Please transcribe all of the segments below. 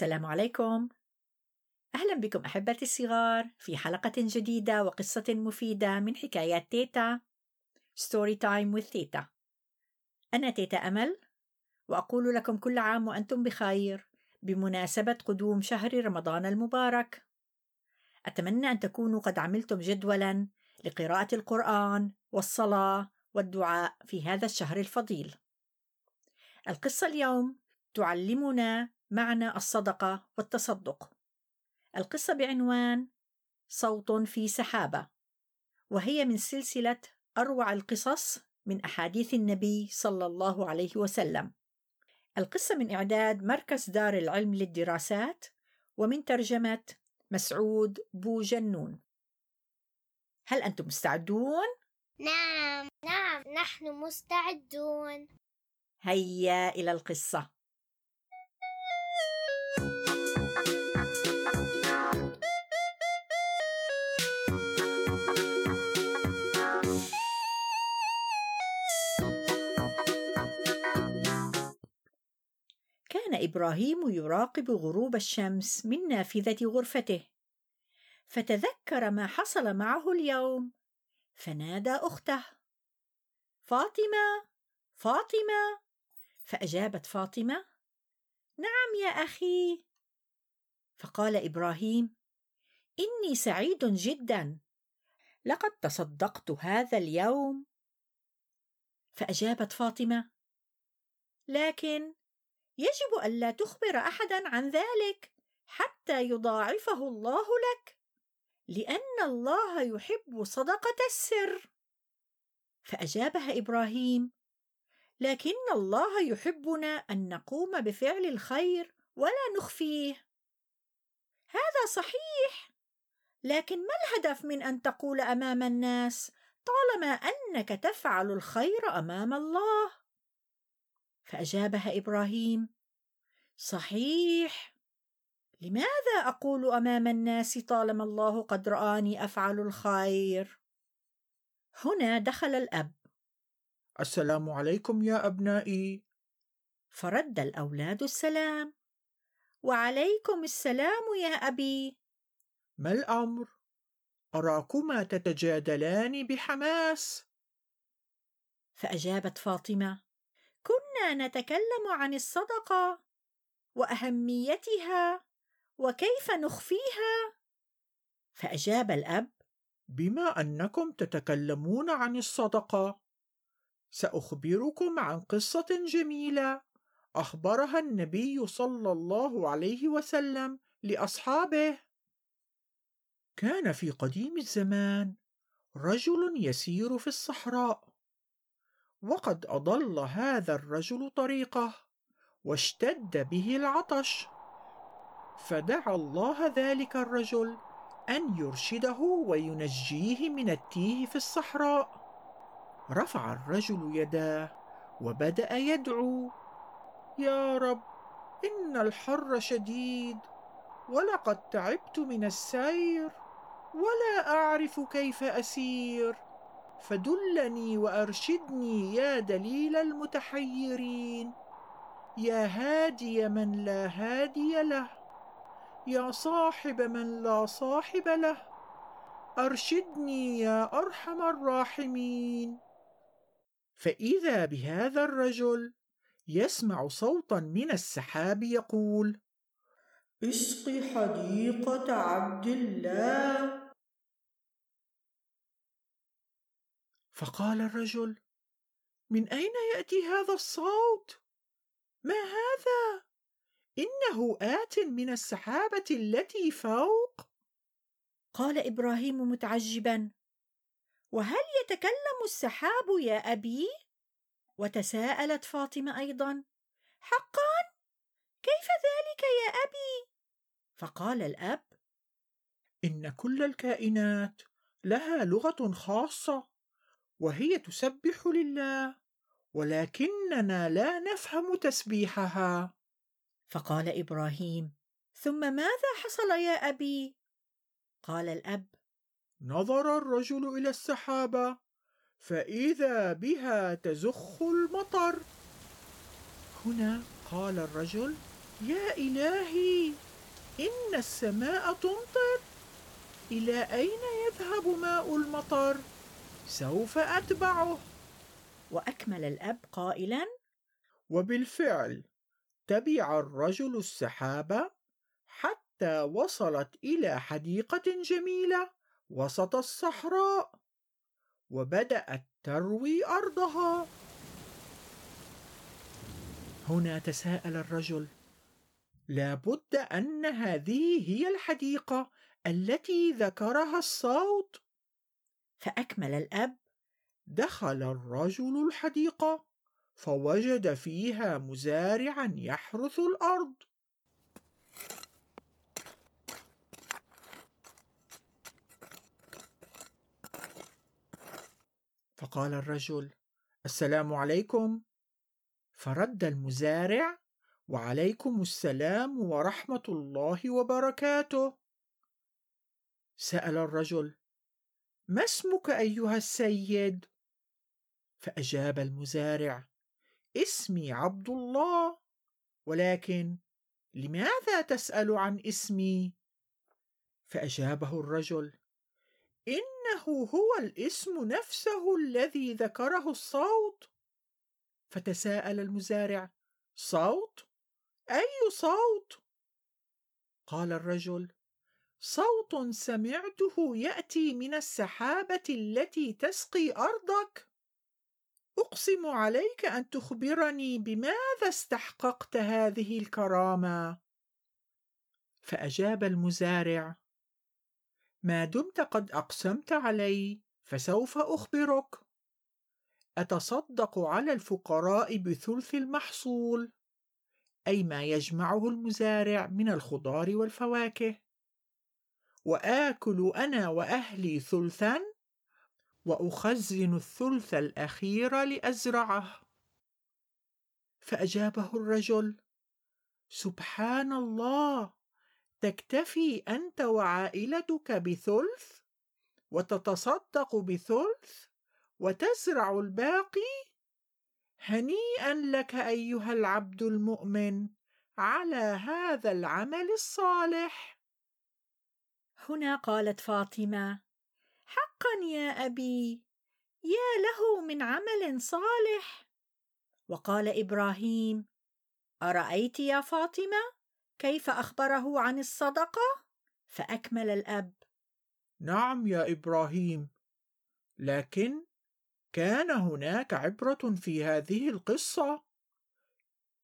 السلام عليكم. أهلا بكم أحبتي الصغار في حلقة جديدة وقصة مفيدة من حكايات تيتا Story Time with تيتا. أنا تيتا أمل وأقول لكم كل عام وأنتم بخير بمناسبة قدوم شهر رمضان المبارك. أتمنى أن تكونوا قد عملتم جدولا لقراءة القرآن والصلاة والدعاء في هذا الشهر الفضيل. القصة اليوم تعلمنا معنى الصدقة والتصدق. القصة بعنوان صوت في سحابة، وهي من سلسلة أروع القصص من أحاديث النبي صلى الله عليه وسلم. القصة من إعداد مركز دار العلم للدراسات ومن ترجمة مسعود بوجنون. هل أنتم مستعدون؟ نعم نعم نحن مستعدون هيا إلى القصة. كان إبراهيم يراقب غروب الشمس من نافذة غرفته. فتذكر ما حصل معه اليوم. فنادى أخته. فاطمة فاطمة. فأجابت فاطمة. نعم يا أخي. فقال إبراهيم. إني سعيد جدا. لقد تصدقت هذا اليوم. فأجابت فاطمة. لكن يجب الا تخبر احدا عن ذلك حتى يضاعفه الله لك لأن الله يحب صدقة السر. فأجابها إبراهيم لكن الله يحبنا أن نقوم بفعل الخير ولا نخفيه. هذا صحيح لكن ما الهدف من أن تقول أمام الناس طالما أنك تفعل الخير أمام الله؟ فأجابها إبراهيم صحيح. لماذا أقول أمام الناس طالما الله قد رآني أفعل الخير؟ هنا دخل الأب. السلام عليكم يا أبنائي. فرد الأولاد السلام. وعليكم السلام يا أبي. ما الأمر؟ أراكما تتجادلان بحماس. فأجابت فاطمة كنا نتكلم عن الصدقة وأهميتها وكيف نخفيها. فأجاب الأب بما أنكم تتكلمون عن الصدقة سأخبركم عن قصة جميلة أخبرها النبي صلى الله عليه وسلم لأصحابه. كان في قديم الزمان رجل يسير في الصحراء وقد أضل هذا الرجل طريقه واشتد به العطش. فدعا الله ذلك الرجل أن يرشده وينجيه من التيه في الصحراء. رفع الرجل يداه وبدأ يدعو يا رب إن الحر شديد ولقد تعبت من السير ولا أعرف كيف أسير. فدلني وأرشدني يا دليل المتحيرين. يا هادي من لا هادي له يا صاحب من لا صاحب له. أرشدني يا أرحم الراحمين. فإذا بهذا الرجل يسمع صوتا من السحاب يقول اسق حديقة عبد الله. فقال الرجل من أين يأتي هذا الصوت؟ ما هذا؟ إنه آت من السحابة التي فوق؟ قال إبراهيم متعجبا وهل يتكلم السحاب يا أبي؟ وتساءلت فاطمة أيضا حقا؟ كيف ذلك يا أبي؟ فقال الأب إن كل الكائنات لها لغة خاصة. وهي تسبح لله ولكننا لا نفهم تسبيحها. فقال إبراهيم ثم ماذا حصل يا أبي؟ قال الأب نظر الرجل إلى السحابة فإذا بها تزخ المطر. هنا قال الرجل يا إلهي إن السماء تمطر إلى أين يذهب ماء المطر؟ سوف أتبعه. وأكمل الأب قائلا وبالفعل تبع الرجل السحابة حتى وصلت إلى حديقة جميلة وسط الصحراء وبدأت تروي أرضها. هنا تساءل الرجل لابد أن هذه هي الحديقة التي ذكرها الصوت؟ فأكمل الأب. دخل الرجل الحديقة فوجد فيها مزارعا يحرث الأرض. فقال الرجل السلام عليكم. فرد المزارع وعليكم السلام ورحمة الله وبركاته. سأل الرجل ما اسمك أيها السيد؟ فأجاب المزارع اسمي عبد الله ولكن لماذا تسأل عن اسمي؟ فأجابه الرجل إنه هو الاسم نفسه الذي ذكره الصوت فتساءل المزارع صوت أي صوت قال الرجل صوت سمعته يأتي من السحابة التي تسقي أرضك؟ أقسم عليك أن تخبرني بماذا استحققت هذه الكرامة؟ فأجاب المزارع ما دمت قد أقسمت علي فسوف أخبرك. أتصدق على الفقراء بثلث المحصول أي ما يجمعه المزارع من الخضار والفواكه. وآكل أنا وأهلي ثلثا وأخزن الثلث الأخير لأزرعه. فأجابه الرجل سبحان الله تكتفي أنت وعائلتك بثلث وتتصدق بثلث وتزرع الباقي؟ هنيئا لك أيها العبد المؤمن على هذا العمل الصالح. هنا قالت فاطمة حقا يا أبي يا له من عمل صالح. وقال إبراهيم أرأيت يا فاطمة كيف أخبره عن الصدقة؟ فأكمل الأب نعم يا إبراهيم لكن كان هناك عبرة في هذه القصة.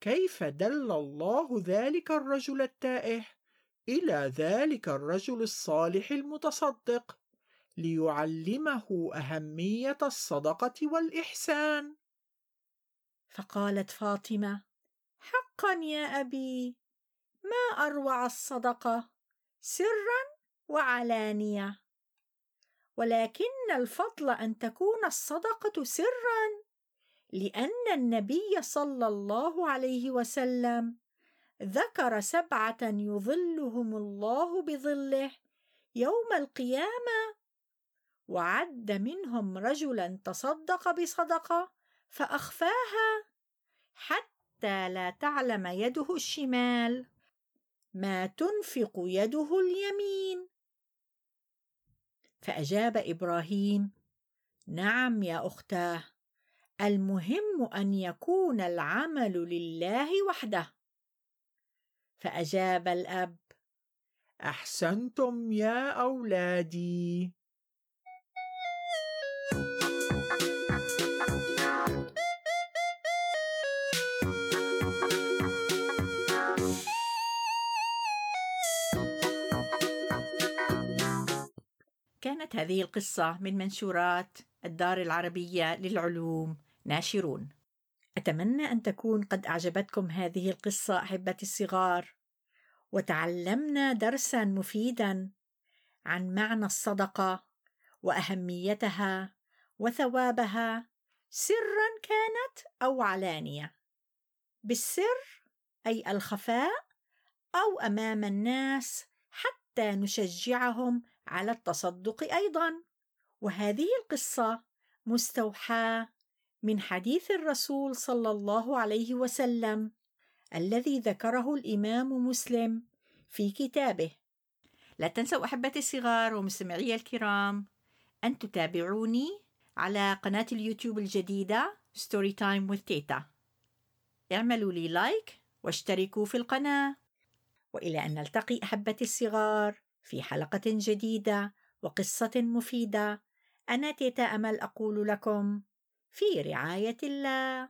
كيف دل الله ذلك الرجل التائه؟ إلى ذلك الرجل الصالح المتصدق ليعلمه أهمية الصدقة والإحسان. فقالت فاطمة حقا يا أبي ما أروع الصدقة سرا وعلانية. ولكن الفضل أن تكون الصدقة سرا لأن النبي صلى الله عليه وسلم ذكر سبعة يظلهم الله بظله يوم القيامة. وعد منهم رجلا تصدق بصدقة فأخفاها حتى لا تعلم يده الشمال. ما تنفق يده اليمين. فأجاب إبراهيم نعم يا أختاه المهم أن يكون العمل لله وحده. فأجاب الأب أحسنتم يا أولادي كانت هذه القصة من منشورات الدار العربية للعلوم ناشرون. أتمنى أن تكون قد أعجبتكم هذه القصة أحبتي الصغار، وتعلمنا درسا مفيدا عن معنى الصدقة وأهميتها وثوابها سرا كانت أو علانية. بالسر أي الخفاء أو أمام الناس حتى نشجعهم على التصدق أيضا وهذه القصة مستوحاة من حديث الرسول صلى الله عليه وسلم الذي ذكره الإمام مسلم في كتابه. لا تنسوا أحبتي الصغار ومستمعي الكرام أن تتابعوني على قناة اليوتيوب الجديدة Story Time with تيتا اعملوا لي like واشتركوا في القناة. وإلى أن نلتقي أحبتي الصغار في حلقة جديدة وقصة مفيدة. أنا تيتا أمل أقول لكم في رعاية الله.